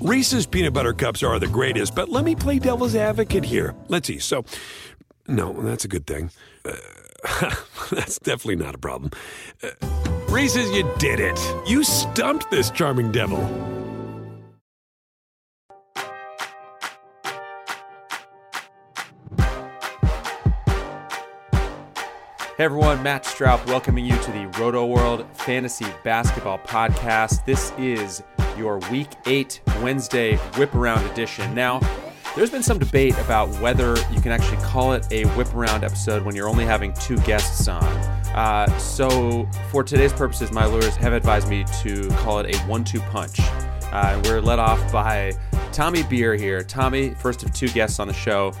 Reese's peanut butter cups are the greatest, but let me play devil's advocate here. Let's see. So, no, that's a good thing. Uh, that's definitely not a problem. Uh, Reese's, you did it. You stumped this charming devil. Hey everyone, Matt Stroup welcoming you to the Roto World Fantasy Basketball Podcast. This is your Week 8 Wednesday Whip Around edition. Now, there's been some debate about whether you can actually call it a whip around episode when you're only having two guests on. Uh, so, for today's purposes, my lawyers have advised me to call it a one two punch. Uh, we're led off by Tommy Beer here. Tommy, first of two guests on the show.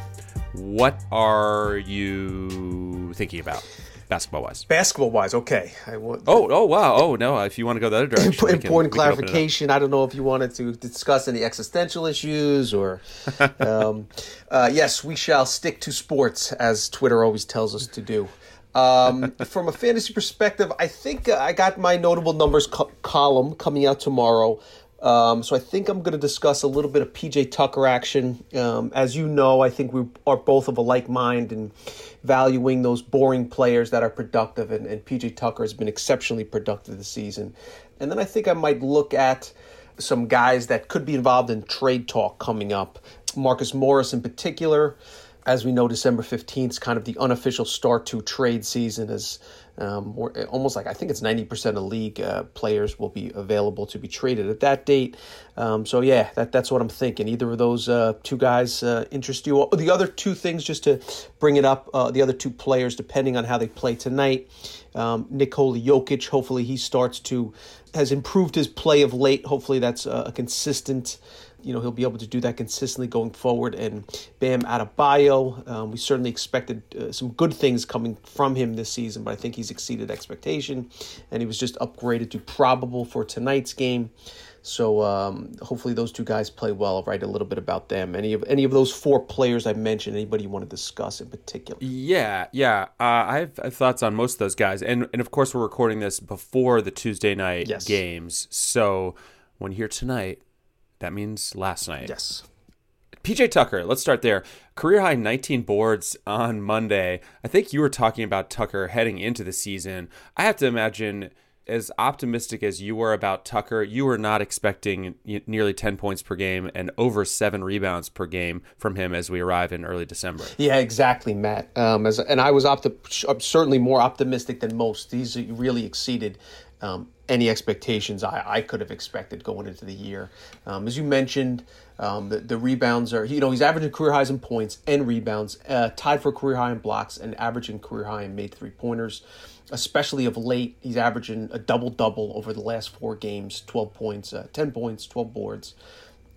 What are you thinking about? Basketball wise? Basketball wise, okay. I want, oh, oh, wow. Oh, no. If you want to go the other direction, important can, clarification. I don't know if you wanted to discuss any existential issues or. um, uh, yes, we shall stick to sports as Twitter always tells us to do. Um, from a fantasy perspective, I think uh, I got my notable numbers co- column coming out tomorrow. Um, so I think I'm going to discuss a little bit of PJ Tucker action. Um, as you know, I think we are both of a like mind in valuing those boring players that are productive, and, and PJ Tucker has been exceptionally productive this season. And then I think I might look at some guys that could be involved in trade talk coming up. Marcus Morris in particular. As we know, December 15th is kind of the unofficial start to trade season as um, almost like I think it's 90% of league uh, players will be available to be traded at that date. Um, so yeah, that that's what I'm thinking. Either of those uh, two guys uh, interest you. The other two things, just to bring it up, uh, the other two players, depending on how they play tonight. Um, Nikola Jokic, hopefully he starts to has improved his play of late. Hopefully that's a consistent you know he'll be able to do that consistently going forward. And Bam Adebayo, um, we certainly expected uh, some good things coming from him this season, but I think he's exceeded expectation, and he was just upgraded to probable for tonight's game. So um, hopefully those two guys play well. I'll write a little bit about them. Any of any of those four players I mentioned. Anybody you want to discuss in particular? Yeah, yeah. Uh, I, have, I, have, thoughts on most of those guys, and and of course we're recording this before the Tuesday night yes. games. So when you hear tonight, that means last night. Yes. PJ Tucker, let's start there. Career high 19 boards on Monday. I think you were talking about Tucker heading into the season. I have to imagine, as optimistic as you were about Tucker, you were not expecting nearly 10 points per game and over seven rebounds per game from him as we arrive in early December. Yeah, exactly, Matt. Um, as, and I was opti- certainly more optimistic than most. These really exceeded um, any expectations I, I could have expected going into the year. Um, as you mentioned, um, the, the, rebounds are, you know, he's averaging career highs in points and rebounds, uh, tied for career high in blocks and averaging career high in made three pointers. Especially of late, he's averaging a double double over the last four games 12 points, uh, 10 points, 12 boards,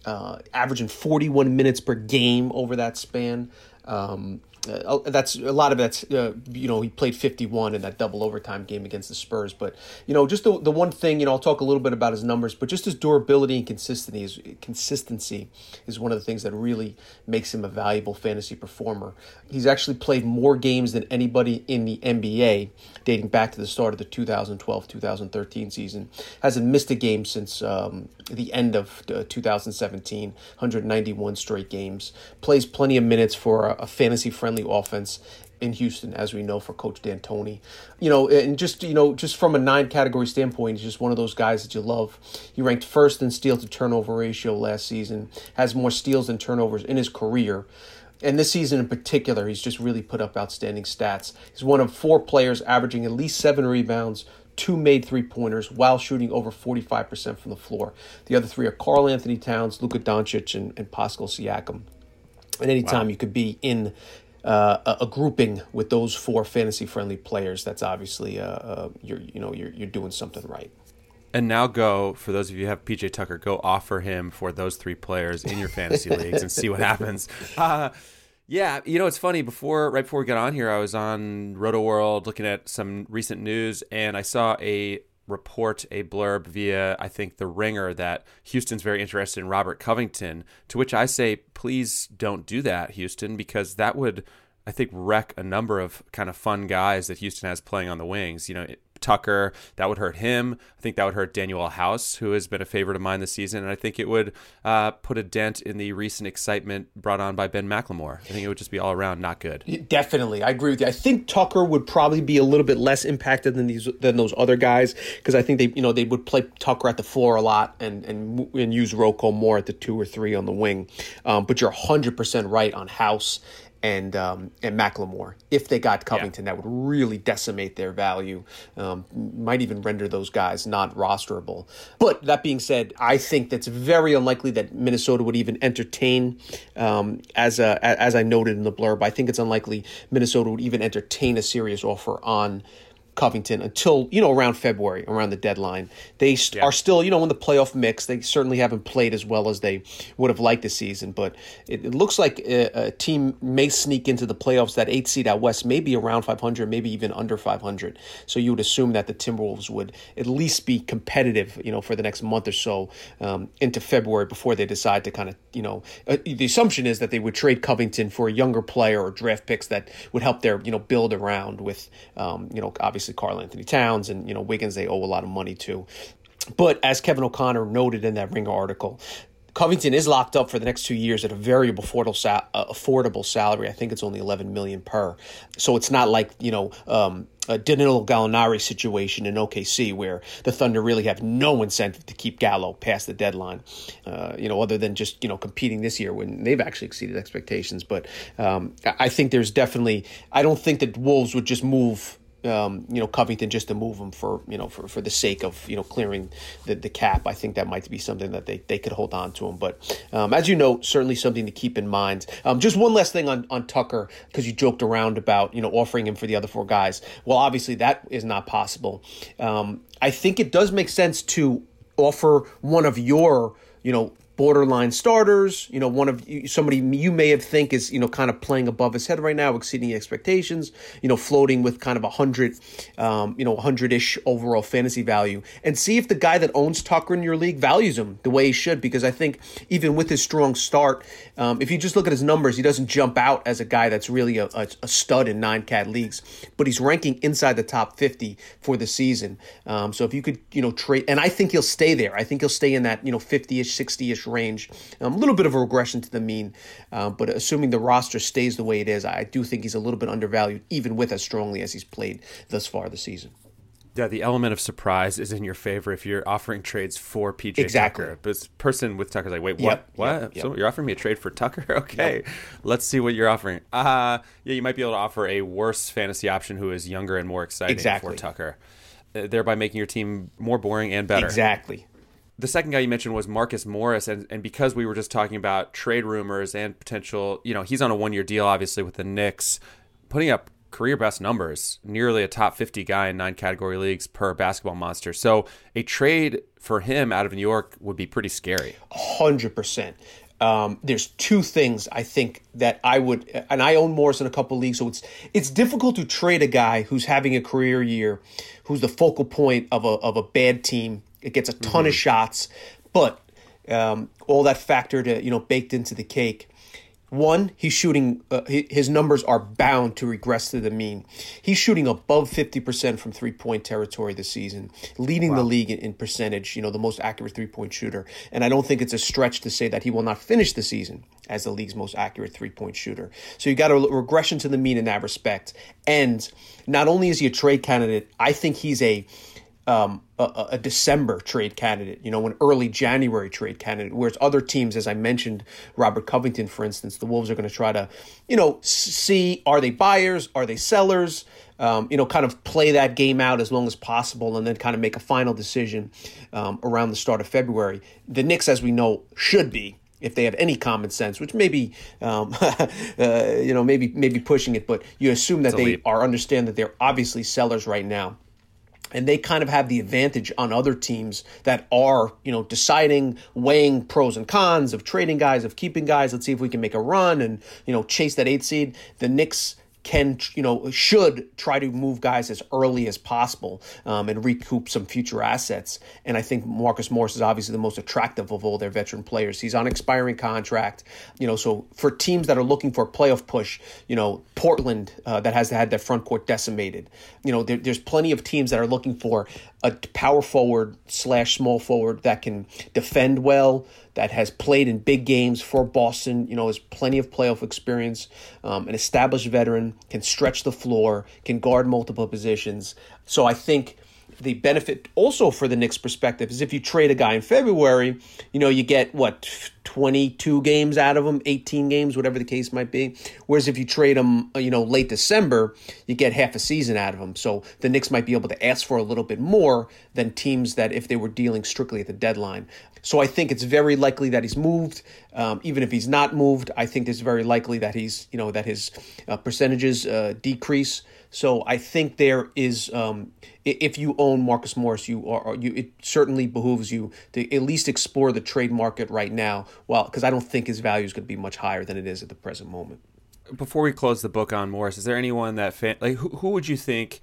uh, averaging 41 minutes per game over that span. Um, uh, that's a lot of that's uh, you know he played 51 in that double overtime game against the Spurs but you know just the, the one thing you know I'll talk a little bit about his numbers but just his durability and consistency is consistency is one of the things that really makes him a valuable fantasy performer. He's actually played more games than anybody in the NBA dating back to the start of the 2012-2013 season. Hasn't missed a game since um, the end of uh, 2017 191 straight games. Plays plenty of minutes for a, a fantasy friendly friendly offense in Houston, as we know for Coach D'Antoni. You know, and just you know, just from a nine category standpoint, he's just one of those guys that you love. He ranked first in steal to turnover ratio last season, has more steals than turnovers in his career. And this season in particular, he's just really put up outstanding stats. He's one of four players averaging at least seven rebounds, two made three pointers while shooting over 45% from the floor. The other three are Karl-Anthony Towns, Luka Doncic, and, and Pascal Siakam. And anytime wow. you could be in uh, a, grouping with those four fantasy friendly players, that's obviously uh, uh, you're you know you're you're doing something right. And now go for those of you who have PJ Tucker, go offer him for those three players in your fantasy leagues and see what happens. Uh, yeah, you know it's funny. Before right before we got on here, I was on Roto World looking at some recent news, and I saw a report a blurb via, I think, The Ringer that Houston's very interested in Robert Covington. To which I say, please don't do that, Houston, because that would, I think, wreck a number of kind of fun guys that Houston has playing on the wings. You know, Tucker. That would hurt him. I think that would hurt Danuel House, who has been a favorite of mine this season. And I think it would uh, put a dent in the recent excitement brought on by Ben McLemore. I think it would just be all around not good. Definitely. I agree with you. I think Tucker would probably be a little bit less impacted than these than those other guys because I think they you know they would play Tucker at the floor a lot and and, and use Rocco more at the two or three on the wing. Um, but you're 100% right on House and um, and McLemore. If they got Covington, yeah. that would really decimate their value. Um, might even render those guys not rosterable. But that being said, I think that's very unlikely that Minnesota would even entertain. Um, as a, as I noted in the blurb, I think it's unlikely Minnesota would even entertain a serious offer on Covington until you know around February, around the deadline. They st- yeah. are still you know in the playoff mix. They certainly haven't played as well as they would have liked this season, but it, it looks like a, a, team may sneak into the playoffs. That eight seed out west, maybe around 500, maybe even under 500. So you would assume that the Timberwolves would at least be competitive, you know, for the next month or so um, into February before they decide to kind of you know. Uh, the assumption is that they would trade Covington for a younger player or draft picks that would help their you know build around with um, you know obviously obviously Karl-Anthony Towns and you know Wiggins they owe a lot of money to. But as Kevin O'Connor noted in that Ringer article, Covington is locked up for the next two years at a sal- uh, affordable salary. I think it's only 11 million per. So it's not like you know um, a Danilo Gallinari situation in OKC where the Thunder really have no incentive to keep Gallo past the deadline. Uh, you know, other than just you know competing this year when they've actually exceeded expectations. But um, I think there's definitely. I don't think that Wolves would just move um, you know Covington just to move him for you know for, for the sake of you know clearing the, the cap. I think that might be something that they, they could hold on to him. But um, as you know, certainly something to keep in mind. Um, just one last thing on on Tucker because you joked around about you know offering him for the other four guys. Well, obviously that is not possible. Um, I think it does make sense to offer one of your you know borderline starters. You know, one of somebody you may have think is you know kind of playing above his head right now, exceeding expectations. You know, floating with kind of a hundred, um, you know, hundred ish overall fantasy value, and see if the guy that owns Tucker in your league values him the way he should. Because I think even with his strong start, um, if you just look at his numbers, he doesn't jump out as a guy that's really a, a, a stud in nine cat leagues, but he's ranking inside the top fifty for the season. Um, so if you could, you know, trade, and I think he'll stay there. I think he'll stay in that you know fifty ish, sixty ish range. Um, a little bit of a regression to the mean, uh, but assuming the roster stays the way it is, I do think he's a little bit undervalued, even with as strongly as he's played thus far this season. Yeah, the element of surprise is in your favor if you're offering trades for PJ exactly. Tucker. But this person with Tucker's like, wait, what? Yep, what? Yep, yep. So you're offering me a trade for Tucker? Okay, let's see what you're offering. Uh, yeah, you might be able to offer a worse fantasy option who is younger and more exciting exactly. for Tucker, uh, thereby making your team more boring and better. Exactly the second guy you mentioned was Marcus Morris, and, and because we were just talking about trade rumors and potential, you know, he's on a one year deal, obviously, with the Knicks, putting up career best numbers, nearly a top 50 guy in nine category leagues per basketball monster. So a trade for him out of New York would be pretty scary. 100%. Um, there's two things I think that I would, and I own Morris in a couple leagues, so it's it's difficult to trade a guy who's having a career year, who's the focal point of a of a bad team it gets a ton mm-hmm. of shots, but um, all that factored, uh, you know, baked into the cake. One, he's shooting, uh, his numbers are bound to regress to the mean. He's shooting above 50% from three point territory this season, leading wow. the league in, in, percentage, you know, the most accurate three point shooter. And I don't think it's a stretch to say that he will not finish the season as the league's most accurate three point shooter. So you got a regression to the mean in that respect. And not only is he a trade candidate, I think he's a um, a, a, December trade candidate, you know, an early January trade candidate. Whereas other teams, as I mentioned, Robert Covington, for instance, the Wolves are going to try to, you know, see are they buyers, are they sellers, um, you know, kind of play that game out as long as possible, and then kind of make a final decision um, around the start of February. The Knicks, as we know, should be if they have any common sense, which maybe um, uh, you know maybe maybe pushing it, but you assume that they are understand that they're obviously sellers right now and they kind of have the advantage on other teams that are, you know, deciding, weighing pros and cons of trading guys, of keeping guys. Let's see if we can make a run and, you know, chase that eight seed. The Knicks can you know should try to move guys as early as possible um, and recoup some future assets. And I think Marcus Morris is obviously the most attractive of all their veteran players. He's on expiring contract, you know. So for teams that are looking for a playoff push, you know, Portland uh, that has had their front court decimated, you know, there, there's plenty of teams that are looking for a power forward slash small forward that can defend well, that has played in big games for Boston, you know, has plenty of playoff experience, um, an established veteran, can stretch the floor, can guard multiple positions. So I think the benefit also for the Knicks perspective is if you trade a guy in February, you know, you get what 22 games out of him, 18 games, whatever the case might be. Whereas if you trade him, you know, late December, you get half a season out of him. So the Knicks might be able to ask for a little bit more than teams that if they were dealing strictly at the deadline. So I think it's very likely that he's moved. Um, even if he's not moved, I think it's very likely that he's, you know, that his uh, percentages uh, decrease. So I think there is, um, if you own Marcus Morris, you are you. It certainly behooves you to at least explore the trade market right now. Well, because I don't think his value is going to be much higher than it is at the present moment. Before we close the book on Morris, is there anyone that fan, like who, who would you think?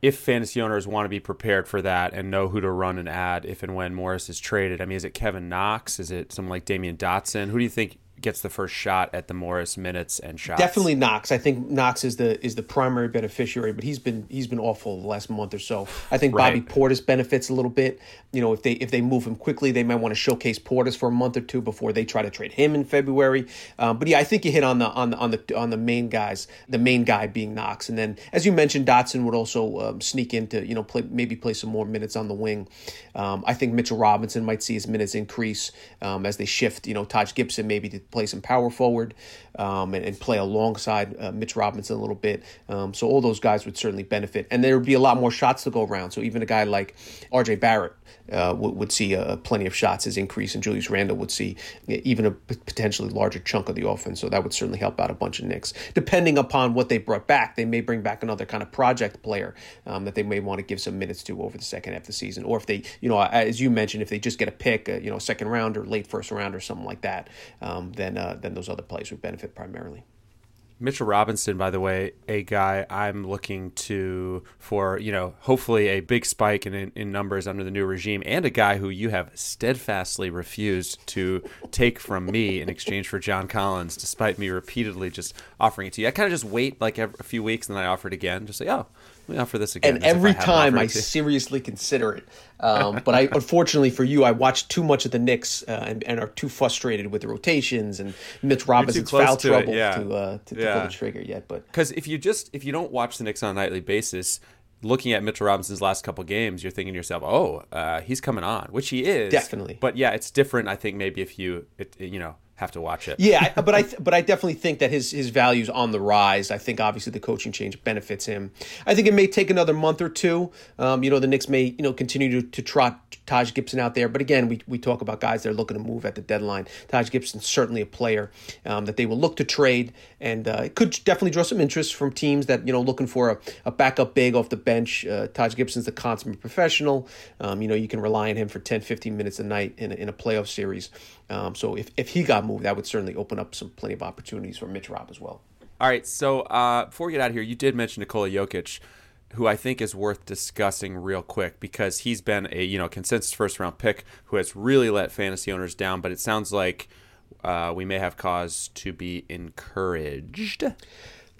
if fantasy owners want to be prepared for that and know who to run an ad if and when Morris is traded. I mean, is it Kevin Knox? Is it someone like Damyean Dotson? Who do you think gets the first shot at the Morris minutes and shots. Definitely Knox. I think Knox is the is the primary beneficiary, but he's been he's been awful the last month or so. I think right. Bobby Portis benefits a little bit. You know, if they if they move him quickly, they might want to showcase Portis for a month or two before they try to trade him in February. Um, but yeah, I think you hit on the on the on the on the main guys. The main guy being Knox, and then as you mentioned, Dotson would also um, sneak into you know play maybe play some more minutes on the wing. Um, I think Mitchell Robinson might see his minutes increase um, as they shift. You know, Taj Gibson maybe to play some power forward um, and, and, play alongside uh, Mitch Robinson a little bit. Um, so all those guys would certainly benefit, and there would be a lot more shots to go around. So even a guy like R.J. Barrett uh, would, would, see uh, plenty of shots as increase, and Julius Randle would see even a potentially larger chunk of the offense. So that would certainly help out a bunch of Knicks. Depending upon what they brought back, they may bring back another kind of project player um, that they may want to give some minutes to over the second half of the season, or if they, you know, as you mentioned, if they just get a pick, uh, you know, second round or late first round or something like that, um, then uh, those other players would benefit primarily. Mitchell Robinson, by the way, a guy I'm looking to for, you know, hopefully a big spike in, in numbers under the new regime, and a guy who you have steadfastly refused to take from me in exchange for John Collins, despite me repeatedly just offering it to you. I kind of just wait like a few weeks and then I offer it again, just like, oh, let me offer this again. And every time I seriously consider it. Um, but I, unfortunately for you, I watch too much of the Knicks uh, and, and, are too frustrated with the rotations and Mitch Robinson's foul to trouble yeah. to, uh, to, yeah. pull the trigger yet. But because if you just if you don't watch the Knicks on a nightly basis, looking at Mitchell Robinson's last couple games, you're thinking to yourself, "Oh, uh, he's coming on," which he is definitely. But yeah, it's different. I think maybe if you, it, you know, have to watch it. Yeah, but I but I definitely think that his his value's on the rise. I think obviously the coaching change benefits him. I think it may take another month or two. Um, you know, the Knicks may you know continue to, to trot Taj Gibson out there, but again, we we talk about guys that are looking to move at the deadline. Taj Gibson's certainly a player um, that they will look to trade, and uh, it could definitely draw some interest from teams that you know looking for a, a backup big off the bench. Uh, Taj Gibson's a consummate professional. Um, you know, you can rely on him for 10, 15 minutes a night in in a playoff series. Um, so if, if he got moved, that would certainly open up some plenty of opportunities for Mitch Rob as well. All right. So uh, before we get out of here, you did mention Nikola Jokic, who I think is worth discussing real quick because he's been a you know consensus first round pick who has really let fantasy owners down. But it sounds like uh, we may have cause to be encouraged.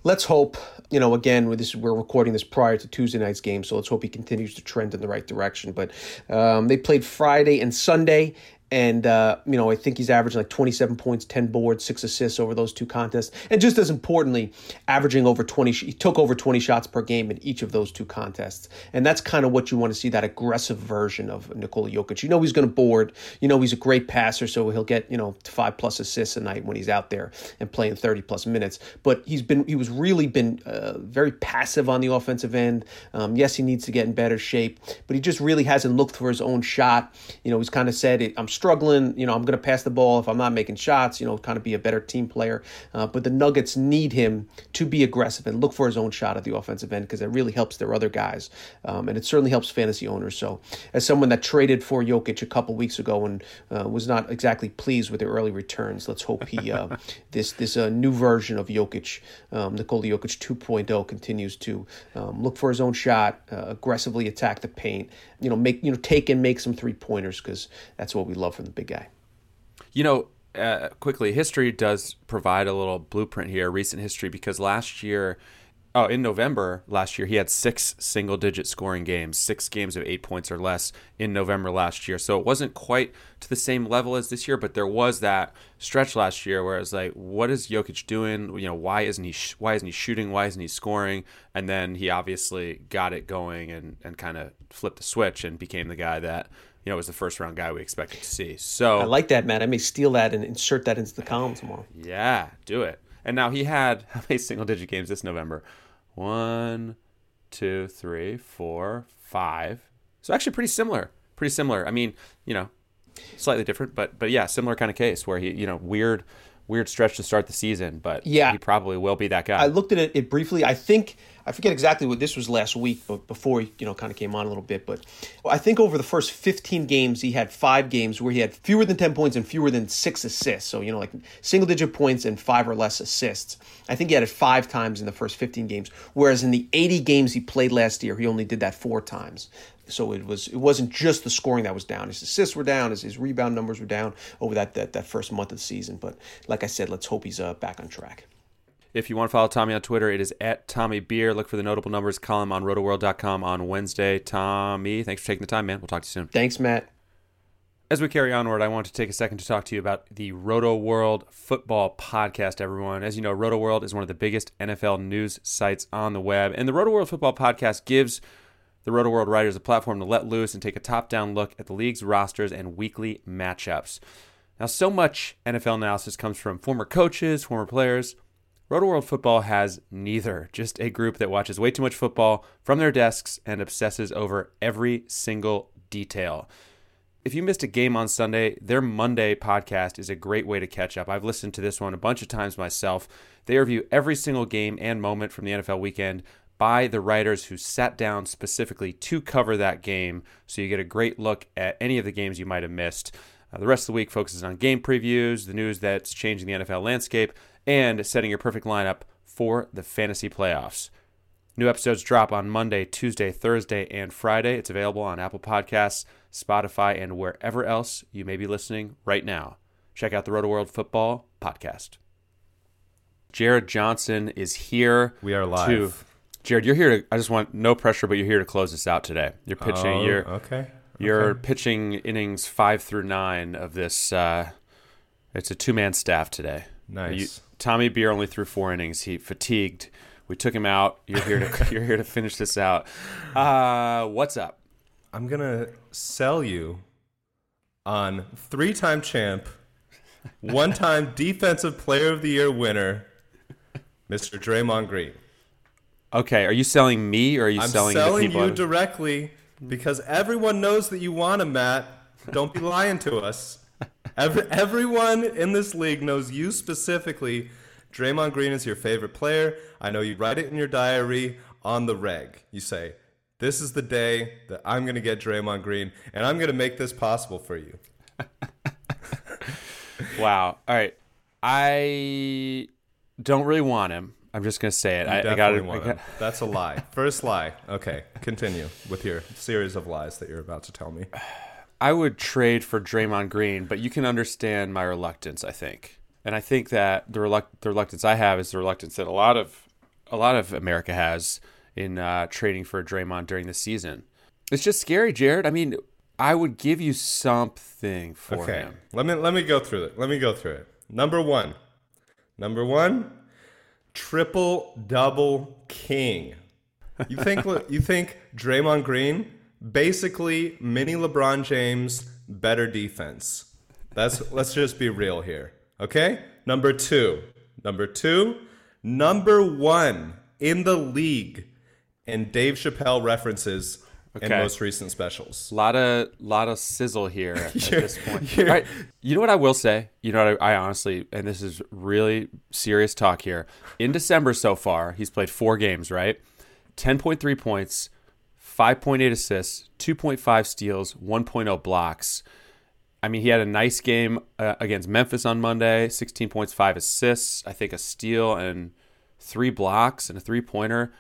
Let's hope, you know, again, this, we're recording this prior to Tuesday night's game, so let's hope he continues to trend in the right direction. But um, they played Friday and Sunday, and uh, you know I think he's averaging like 27 points, 10 boards, six assists over those two contests, and just as importantly, averaging over 20. He took over 20 shots per game in each of those two contests, and that's kind of what you want to see that aggressive version of Nikola Jokic. You know he's going to board. You know he's a great passer, so he'll get you know five plus assists a night when he's out there and playing 30 plus minutes. But he's been he was really been uh, very passive on the offensive end. Um, yes, he needs to get in better shape, but he just really hasn't looked for his own shot. You know he's kind of said, "I'm." Struggling. You know, I'm going to pass the ball if I'm not making shots. You know, kind of be a better team player. Uh, but the Nuggets need him to be aggressive and look for his own shot at the offensive end because it really helps their other guys, um, and it certainly helps fantasy owners. So, as someone that traded for Jokic a couple weeks ago and uh, was not exactly pleased with the early returns, let's hope he uh, this this uh, new version of Jokic, um, Nikola Jokic 2.0, continues to um, look for his own shot, uh, aggressively attack the paint. You know, make you know take and make some three pointers because that's what we love from the big guy. You know, uh, quickly, history does provide a little blueprint here, recent history, because last year, oh, in November last year, he had six single digit scoring games, six games of eight points or less in November last year. So it wasn't quite to the same level as this year, but there was that stretch last year where it's like, what is Jokic doing? You know, why isn't he, sh- why isn't he shooting? Why isn't he scoring? And then he obviously got it going and, and kind of flipped the switch and became the guy that, you know, was the first round guy we expected to see. So I like that, Matt. I may steal that and insert that into the column tomorrow. Yeah, do it. And now he had how many single digit games this November? One, two, three, four, five. So actually pretty similar. Pretty similar. I mean, you know, slightly different, but but yeah, similar kind of case where he, you know, weird weird stretch to start the season, but yeah, he probably will be that guy. I looked at it, it briefly. I think I forget exactly what this was last week, but before he, you know, kind of came on a little bit. But I think over the first 15 games, he had five games where he had fewer than 10 points and fewer than six assists. So you know, like single digit points and five or less assists. I think he had it five times in the first 15 games, whereas in the 80 games he played last year, he only did that four times so it was it wasn't just the scoring that was down. His assists were down, his, his rebound numbers were down over that, that that first month of the season. But like I said, let's hope he's uh, back on track. If you want to follow Tommy on Twitter, it is at Tommy Beer. Look for the notable numbers column on rotoworld.com on Wednesday. Tommy, thanks for taking the time, man. We'll talk to you soon. Thanks, Matt. As we carry onward, I want to take a second to talk to you about the Roto World Football Podcast, everyone. As you know, Roto World is one of the biggest NFL news sites on the web, and the Roto World Football Podcast gives the Roto World writers a platform to let loose and take a top down look at the league's rosters and weekly matchups. Now, so much NFL analysis comes from former coaches, former players. Roto World Football has neither, just a group that watches way too much football from their desks and obsesses over every single detail. If you missed a game on Sunday, their Monday podcast is a great way to catch up. I've listened to this one a bunch of times myself. They review every single game and moment from the NFL weekend by the writers who sat down specifically to cover that game. So you get a great look at any of the games you might have missed. Uh, the rest of the week focuses on game previews, the news that's changing the NFL landscape, and setting your perfect lineup for the fantasy playoffs. New episodes drop on Monday, Tuesday, Thursday, and Friday. It's available on Apple Podcasts, Spotify, and wherever else you may be listening right now. Check out the Roto World Football Podcast. Jared Johnson is here. We are live. To, Jared, you're here to. I just want no pressure, but you're here to close this out today. You're pitching. Oh, you're okay. You're okay. pitching innings five through nine of this. Uh, it's a two man staff today. Nice. Tommy Beer only threw four innings. He fatigued. We took him out. You're here to. you're here to finish this out. Uh, what's up? I'm gonna sell you on three-time champ, one-time Defensive Player of the Year winner, Mr. Draymond Green. Okay, are you selling me or are you selling? I'm selling, selling you directly because everyone knows that you want him, Matt. Don't be lying to us. Every, everyone in this league knows you specifically. Draymond Green is your favorite player. I know you write it in your diary on the reg. You say, This is the day that I'm going to get Draymond Green, and I'm going to make this possible for you. wow. All right. I don't really want him. I'm just gonna say it. I, I definitely got want him. That's a lie. First lie. Okay, continue with your series of lies that you're about to tell me. I would trade for Draymond Green, but you can understand my reluctance. I think, and I think that the, reluct- the reluctance I have is the reluctance that a lot of a lot of America has in uh, trading for Draymond during the season. It's just scary, Jared. I mean, I would give you something for okay. him. Let me let me go through it. Let me go through it. Number one. Number one, triple double king. You think you think Draymond Green basically mini LeBron James better defense. That's let's just be real here. Okay? Number 2. Number 2, number 1 in the league and Dave Chappelle references and Okay. most recent specials. A lot of lot of sizzle here at this point. right. You know what I will say? You know what I, I honestly, and this is really serious talk here. In December so far, he's played four games, right? 10.3 points, 5.8 assists, 2.5 steals, 1.0 blocks. I mean, he had a nice game uh, against Memphis on Monday 16 points, 5 assists, I think a steal and three blocks and a three pointer.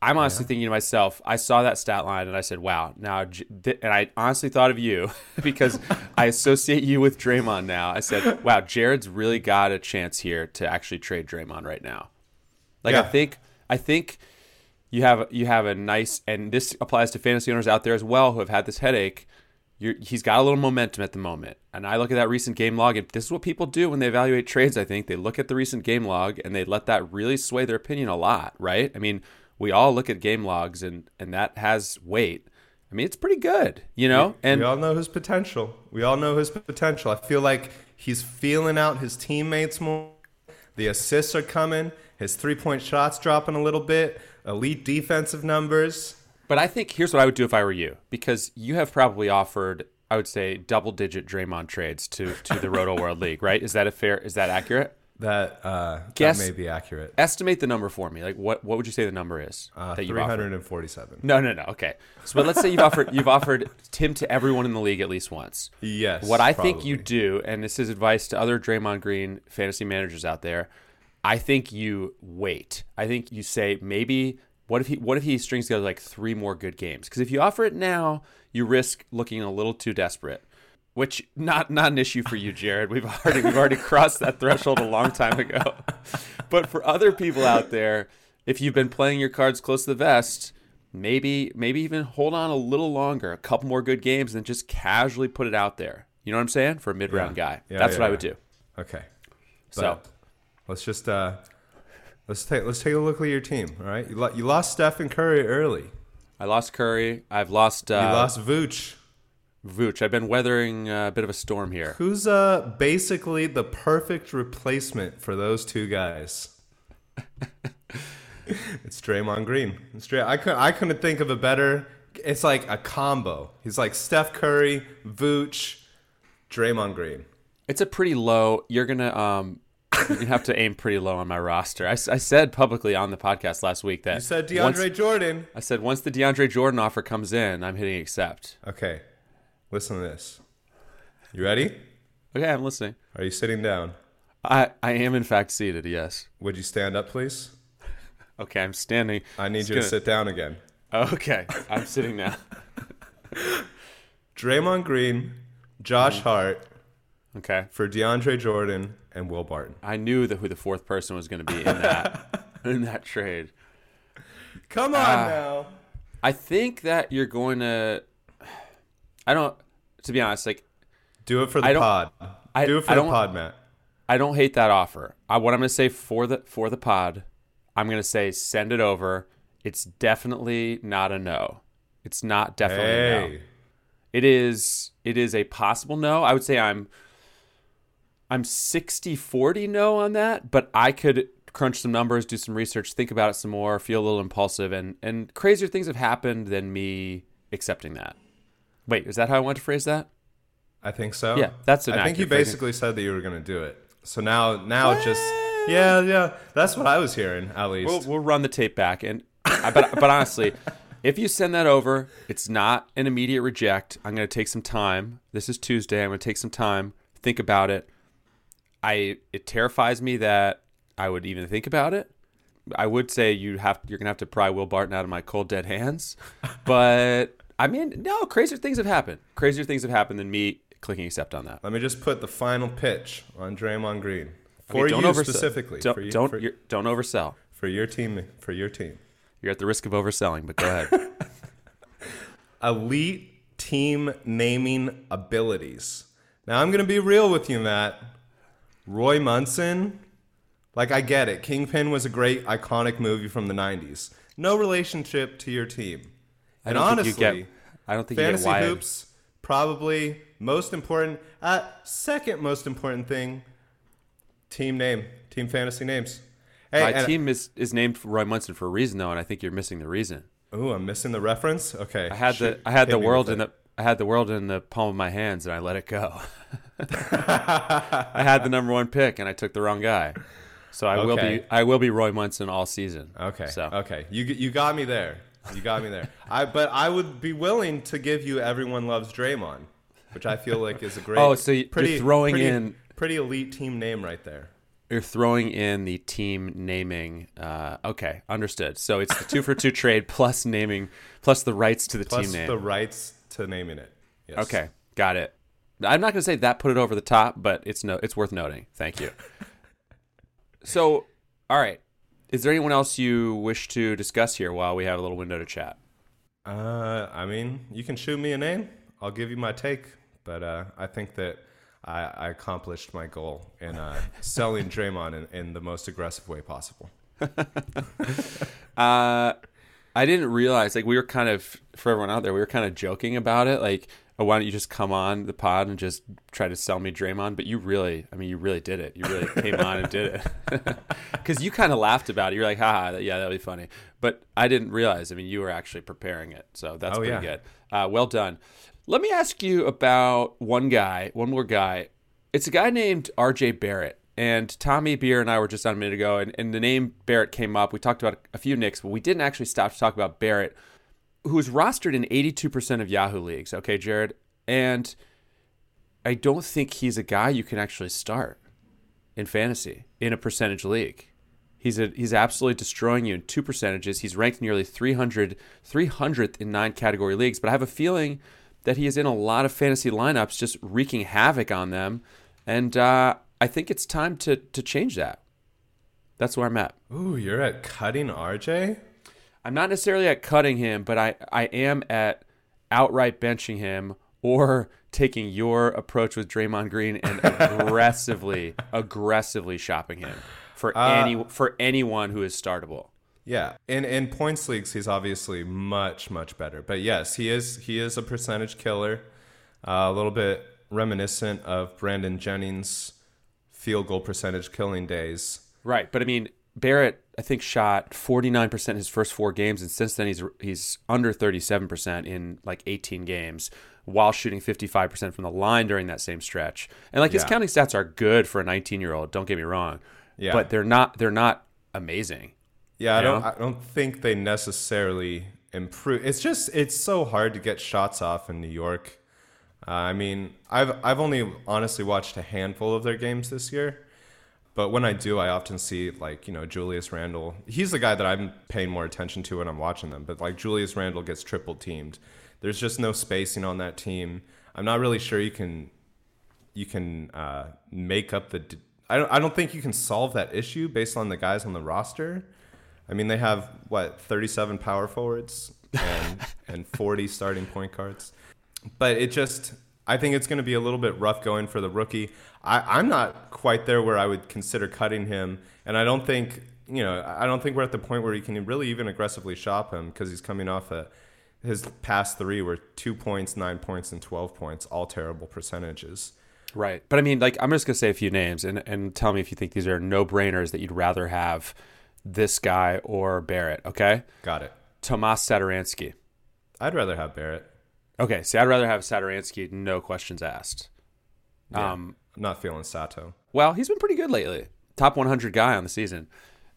I'm honestly thinking to myself, I saw that stat line and I said, wow. Now, and I honestly thought of you because I associate you with Draymond now. I said, wow, Jared's really got a chance here to actually trade Draymond right now. Like, I think, I think you have you have a nice and this applies to fantasy owners out there as well who have had this headache you're, he's got a little momentum at the moment and i look at that recent game log and this is what people do when they evaluate trades i think they look at the recent game log and they let that really sway their opinion a lot right i mean we all look at game logs and and that has weight i mean it's pretty good you know and we all know his potential. We all know his potential. I feel like he's feeling out his teammates more. The assists are coming. His three point shots dropping a little bit. Elite defensive numbers. But I think here's what I would do if I were you, because you have probably offered, I would say, double digit Draymond trades to to the Roto World League, right? Is that a fair? Is that accurate? That uh, Guess- that may be accurate. Estimate the number for me. Like, what what would you say the number is Uh, offered? hundred and forty-seven. No, no, no. Okay, so but let's say you've offered you've offered Tim to everyone in the league at least once. Yes. What I think you do, and this is advice to other Draymond Green fantasy managers out there, I think you wait. I think you say maybe what if he what if he strings together like three more good games? Because if you offer it now, you risk looking a little too desperate. Which not not an issue for you, Jared. We've already we've already crossed that threshold a long time ago. But for other people out there, if you've been playing your cards close to the vest, maybe maybe even hold on a little longer, a couple more good games, and just casually put it out there. You know what I'm saying? For a mid round guy, Yeah, that's yeah, what I would do. Okay. So But let's just uh, let's take let's take a look at your team. All right. You, lo- you lost Stephen Curry early. I lost Curry. I've lost You uh, lost Vooch. Vooch. I've been weathering a bit of a storm here. Who's uh basically the perfect replacement for those two guys? it's Draymond Green. It's Dray- I could I couldn't think of a better. It's like a combo. He's like Steph Curry, Vooch, Draymond Green. It's a pretty low. You're gonna um, you're have to aim pretty low on my roster. I said publicly on the podcast last week that You said once- DeAndre Jordan. I said once the DeAndre Jordan offer comes in, I'm hitting accept. Okay, listen to this. You ready? Okay, I'm listening. Are you sitting down? I I am in fact seated. Yes. Would you stand up, please? Okay, I'm standing. I need It's you to gonna- sit down again. Okay, I'm sitting now. Draymond Green, Josh mm-hmm. Hart Okay. for DeAndre Jordan and Will Barton. I knew that who the fourth person was going to be in that in that trade. Come on Ah. now. I think that you're going to. I don't. To be honest, like Do it for the don't- pod. I- Do it for I the pod, Matt. I don't hate that offer. I, what I'm going to say for the for the pod, I'm going to say send it over. It's definitely not a no. It's not definitely a no. It is it is a possible no. I would say I'm I'm 60-40 no on that, but I could crunch some numbers, do some research, think about it some more, feel a little impulsive and and crazier things have happened than me accepting that. Wait, is that how I want to phrase that? I think so. Yeah, that's an I think you phrasing. basically said that you were going to do it. So now, now it just yeah, yeah. That's what I was hearing at least. We'll, we'll run the tape back and but but honestly, if you send that over, it's not an immediate reject. I'm going to take some time. This is Tuesday. I'm going to take some time, think about it. I it terrifies me that I would even think about it. I would say you have you're gonna have to pry Will Barton out of my cold dead hands, but I mean no crazier things have happened. Crazier things have happened than me clicking accept on that. Let me just put the final pitch on Draymond Green Okay, for don't you oversell- specifically. Don't for you, don't, for, you're- don't oversell. for your team. For your team. You're at the risk of overselling, but go ahead. elite team naming abilities. Now I'm gonna be real with you, Matt. Roy Munson, like I get it. Kingpin was a great iconic movie from the '90s. No relationship to your team. I And honestly, get. I don't think you get fantasy why. hoops probably most important. Uh, second most important thing. Team name, team fantasy names. Hey, My team is, is named Roy Munson for a reason, though, and I think you're missing the reason. Ooh, I'm missing the reference. Okay, I had shoot, the I had the world in the I had the world in the palm of my hands and I let it go. I had the number one pick and I took the wrong guy. So I will be I will be Roy Munson all season. Okay. So Okay. You you got me there. You got me there. I but I would be willing to give you everyone loves Draymond, which I feel like is a great. Oh, so you- you're pretty throwing pretty- in- pretty elite team name right there. you're throwing in the team naming. Uh, okay, understood. So it's the two for two trade plus naming plus the rights to the Plus team name. the rights to naming it. Yes. Okay, got it. I'm not going to say that put it over the top, but it's no, it's worth noting. Thank you. so, all right, is there anyone else you wish to discuss here while we have a little window to chat? Uh, I mean, you can shoot me a name. I'll give you my take. But uh, I think that I, I accomplished my goal in uh, selling Draymond in, in the most aggressive way possible. Uh, I didn't realize like we were kind of for everyone out there, we were kind of joking about it. Like, oh, why don't you just come on the pod and just try to sell me Draymond? But you really, I mean, you really did it. You really came on and did it because you kind of laughed about it. You're like, haha, yeah, that'd be funny. But I didn't realize. I mean, you were actually preparing it, so that's Oh, pretty yeah. good. Uh, well done. Let me ask you about one guy, one more guy. It's a guy named R.J. Barrett. And Tommy Beer and I were just on a minute ago, and, and the name Barrett came up. We talked about a few Knicks, but we didn't actually stop to talk about Barrett, who's rostered in 82% of Yahoo leagues. Okay, Jared? And I don't think he's a guy you can actually start in fantasy in a percentage league. He's a, he's absolutely destroying you in two percentages. He's ranked nearly 300 300th in nine category leagues, but I have a feeling that he is in a lot of fantasy lineups, just wreaking havoc on them. And uh, I think it's time to to change that. That's where I'm at. Ooh, you're at cutting RJ? I'm not necessarily at cutting him, but I, I am at outright benching him or taking your approach with Draymond Green and aggressively, aggressively shopping him for any for anyone who is startable. Yeah, in in points leagues, he's obviously much much better. But yes, he is he is a percentage killer, uh, a little bit reminiscent of Brandon Jennings' field goal percentage killing days. Right, but I mean Barrett, I think shot 49% his first four games, and since then he's he's under 37% in like 18 games, while shooting 55% from the line during that same stretch. And like his Yeah. counting stats are good for a 19 year old. Don't get me wrong, Yeah. but they're not they're not amazing. Yeah, I don't? I don't think they necessarily improve. It's just it's so hard to get shots off in New York. Uh, I mean, I've I've only honestly watched a handful of their games this year. But when I do, I often see like you know Julius Randle. He's the guy that I'm paying more attention to when I'm watching them. But like Julius Randle gets triple teamed. There's just no spacing on that team. I'm not really sure you can you can uh, make up the. d- I don't. I don't think you can solve that issue based on the guys on the roster. I mean, they have what 37 power forwards and and 40 starting point guards. But it just, I think it's going to be a little bit rough going for the rookie. I, I'm not quite there where I would consider cutting him, and I don't think you know, I don't think we're at the point where you can really even aggressively shop him because he's coming off a his past three were two points, nine points, and 12 points, all terrible percentages. Right. But I mean, like, I'm just going to say a few names and, and tell me if you think these are no brainers that you'd rather have this guy or Barrett. Okay. Got it. Tomas Satoransky. I'd rather have Barrett. Okay. See, I'd rather have Satoransky, no questions asked. Yeah. Um, I'm not feeling Sato. well, he's been pretty good lately. Top 100 guy on the season.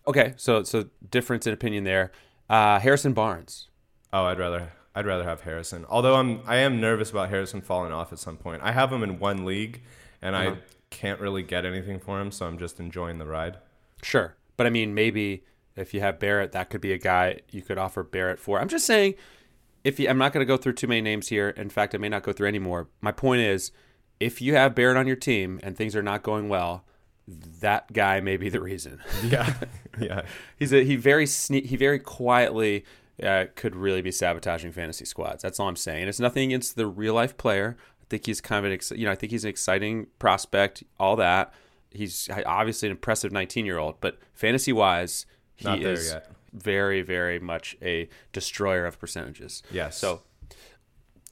Okay. So, so difference in opinion there. Uh, Harrison Barnes. Oh, I'd rather I'd rather have Harrison. Although I'm I am nervous about Harrison falling off at some point. I have him in one league, and Uh-huh. I can't really get anything for him, so I'm just enjoying the ride. Sure. But I mean, maybe if you have Barrett, that could be a guy you could offer Barrett for. I'm just saying, if you, I'm not going to go through too many names here. In fact, I may not go through any more. My point is, if you have Barrett on your team and things are not going well, that guy may be the reason. Yeah, yeah. He's a he very sne- he very quietly uh, could really be sabotaging fantasy squads. That's all I'm saying. It's nothing against the real life player. I think he's kind of an ex- you know I think he's an exciting prospect. All that he's obviously an impressive 19 year old, but fantasy wise, he Not there is yet. Very very much a destroyer of percentages. Yes. So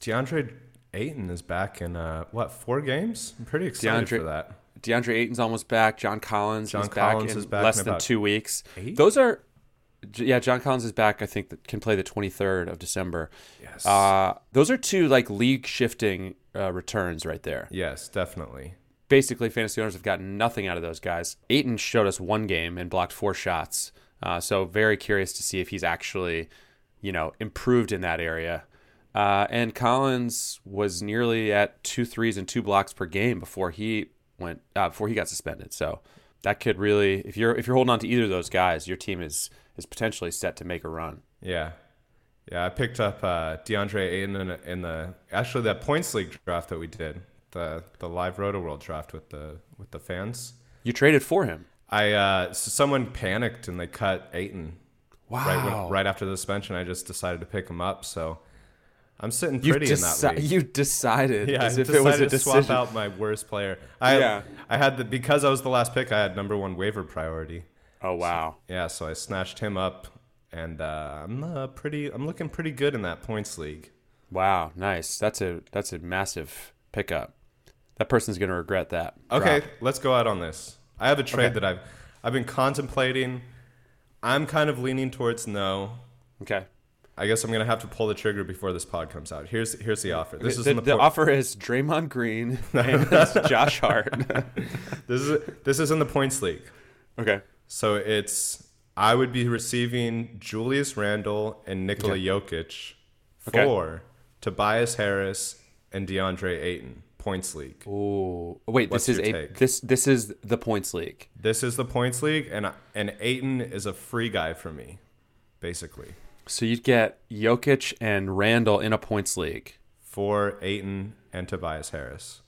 DeAndre Ayton is back in uh, what four games? I'm pretty excited DeAndre- for that. DeAndre Ayton's almost back. John Collins John is Collins back in is back less than two weeks. eight? Those are Yeah, John Collins is back. I think that can play the 23rd of December. Yes. Uh, those are two like league shifting uh, returns right there. yes, definitely. Basically, fantasy owners have gotten nothing out of those guys. Ayton showed us one game and blocked four shots. Uh, so very curious to see if he's actually, you know, improved in that area. Uh, and Collins was nearly at two threes and two blocks per game before he went uh, before he got suspended. So that could really, if you're if you're holding on to either of those guys, your team is is potentially set to make a run. Yeah. Yeah, I picked up uh, DeAndre Ayton in, in the actually that points league draft that we did, the the live Roto World draft with the with the fans. You traded for him. I uh, so someone panicked and they cut Ayton Wow. right when, right after the suspension. I just decided to pick him up, so I'm sitting pretty in that league. you decided yeah, as I if decided it was a to decision. swap out my worst player. I Yeah. I had the because I was the last pick. I had number one waiver priority. Oh wow. Yeah, so I snatched him up, and uh, I'm uh, pretty. I'm looking pretty good in that points league. Wow, nice. That's a that's a massive pickup. That person's gonna regret that. Okay, drop. let's go out on this. I have a trade Okay. that I've I've been contemplating. I'm kind of leaning towards no. Okay. I guess I'm gonna have to pull the trigger before this pod comes out. Here's here's the offer. This is the, in the, the por- offer is Draymond Green and Josh Hart. this is this is in the points league. okay. So it's I would be receiving Julius Randle and Nikola Okay. Jokic Okay. for Tobias Harris and DeAndre Ayton points league. Oh, Wait, What's this is a take? this this is the points league. This is the points league, and and Ayton is a free guy for me, basically. So you'd get Jokic and Randle in a points league. For Ayton and Tobias Harris,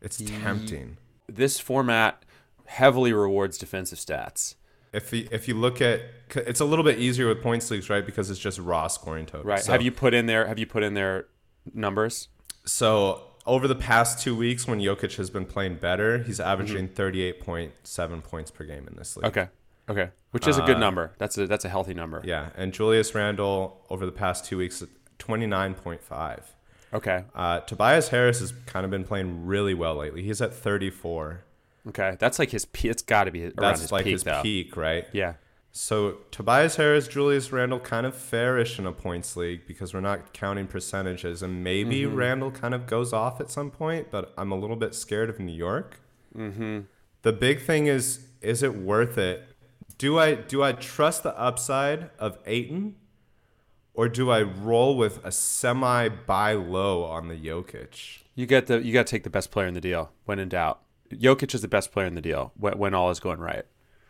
it's tempting. This format heavily rewards defensive stats. If you, if you look at, it's a little bit easier with points leagues, right? Because it's just raw scoring totals. Right. So- have you put in there have you put in their numbers? So over the past two weeks, when Jokic has been playing better, he's averaging Mm-hmm. thirty-eight point seven points per game in this league. Okay. Okay. Which is a good number. That's a that's a healthy number. Yeah, and Julius Randle over the past two weeks, twenty-nine point five. Okay. Uh, Tobias Harris has kind of been playing really well lately. He's at thirty-four. Okay. That's like his peak. It's got to be around That's his like peak his though. peak, right? Yeah. So Tobias Harris, Julius Randle, kind of fairish in a points league because we're not counting percentages, and maybe Mm-hmm. Randle kind of goes off at some point. But I'm a little bit scared of New York. Mm-hmm. The big thing is, is it worth it? Do I do I trust the upside of Ayton, or do I roll with a semi buy low on the Jokic? You get the you got to take the best player in the deal when in doubt. Jokic is the best player in the deal when, when all is going right.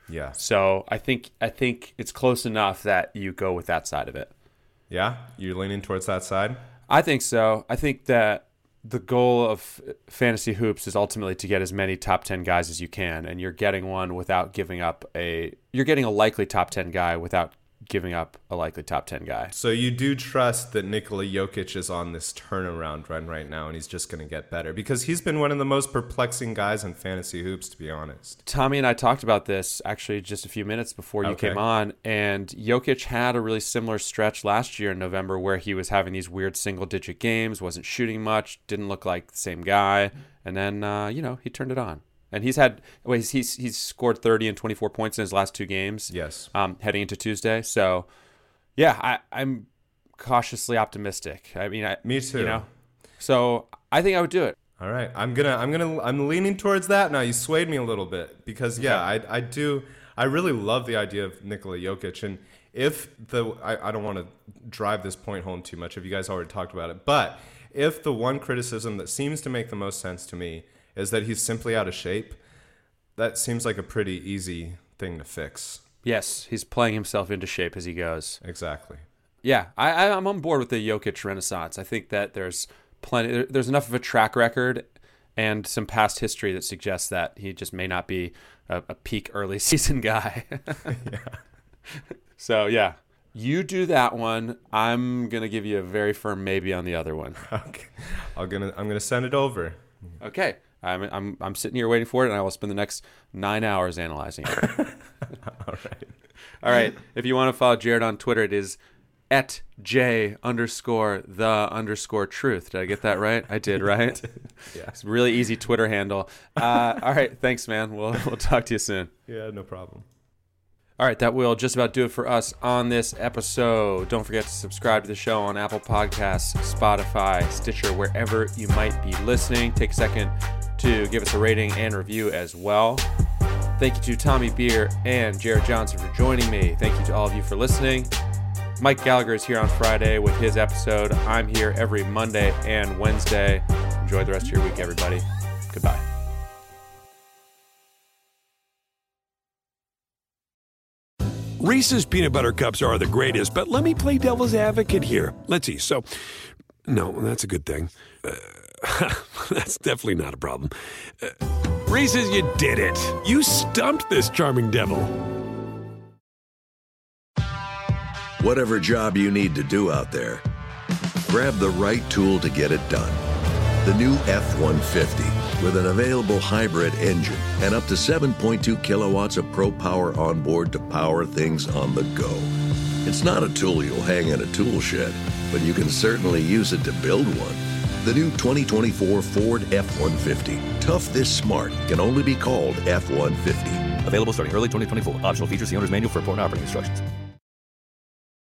Yes. So I think I think it's close enough that you go with that side of it. Yeah, you're leaning towards that side. I think so. I think that the goal of fantasy hoops is ultimately to get as many top 10 guys as you can and you're getting one without giving up a you're getting a likely top 10 guy without giving up a likely top 10 guy. So you do trust that Nikola Jokic is on this turnaround run right now, and he's just going to get better because he's been one of the most perplexing guys in fantasy hoops, to be honest. Tommy and I talked about this actually just a few minutes before you Okay. came on, and Jokic had a really similar stretch last year in November where he was having these weird single digit games, wasn't shooting much, didn't look like the same guy, and then uh, you know he turned it on. And he's had well, he's, he's he's scored thirty and twenty four points in his last two games. Yes. um, heading into Tuesday. So, yeah, I, I'm cautiously optimistic. I mean, I, Me too. You know, so I think I would do it. All right, I'm gonna, I'm gonna, I'm leaning towards that now. You swayed me a little bit because yeah, I, I do, I really love the idea of Nikola Jokic, and if the, I, I don't want to drive this point home too much. If you guys already talked about it, but if the one criticism that seems to make the most sense to me is that he's simply out of shape, that seems like a pretty easy thing to fix. Yes, he's playing himself into shape as he goes. Exactly. Yeah, I, I'm on board with the Jokic renaissance. I think that there's plenty, there's enough of a track record and some past history that suggests that he just may not be a, a peak early season guy. yeah. So yeah, you do that one. I'm gonna give you a very firm maybe on the other one. Okay. I'm gonna, I'm gonna send it over. Okay. I'm, I'm, I'm sitting here waiting for it, and I will spend the next nine hours analyzing it. All right. All right. If you want to follow Jared on Twitter, it is at J underscore the underscore truth. Did I get that right? I did, right? Yeah. It's a really easy Twitter handle. Uh, all right. Thanks, man. We'll, we'll talk to you soon. Yeah. No problem. All right, that will just about do it for us on this episode. Don't forget to subscribe to the show on Apple Podcasts, Spotify, Stitcher, wherever you might be listening. Take a second to give us a rating and review as well. Thank you to Tommy Beer and Jared Johnson for joining me. Thank you to all of you for listening. Mike Gallagher is here on Friday with his episode. I'm here every Monday and Wednesday. Enjoy the rest of your week, everybody. Goodbye. Reese's peanut butter cups are the greatest, but let me play devil's advocate here. Let's see. So, no, that's a good thing. Uh, that's definitely not a problem. Uh, Reese's, you did it. You stumped this charming devil. Whatever job you need to do out there, grab the right tool to get it done. The new F 150 with an available hybrid engine and up to 7.2 kilowatts of pro power on board to power things on the go. It's not a tool you'll hang in a tool shed, but you can certainly use it to build one. The new 2024 Ford F 150. Tough this smart can only be called F 150. Available starting early 2024. Optional features, the owner's manual for important operating instructions.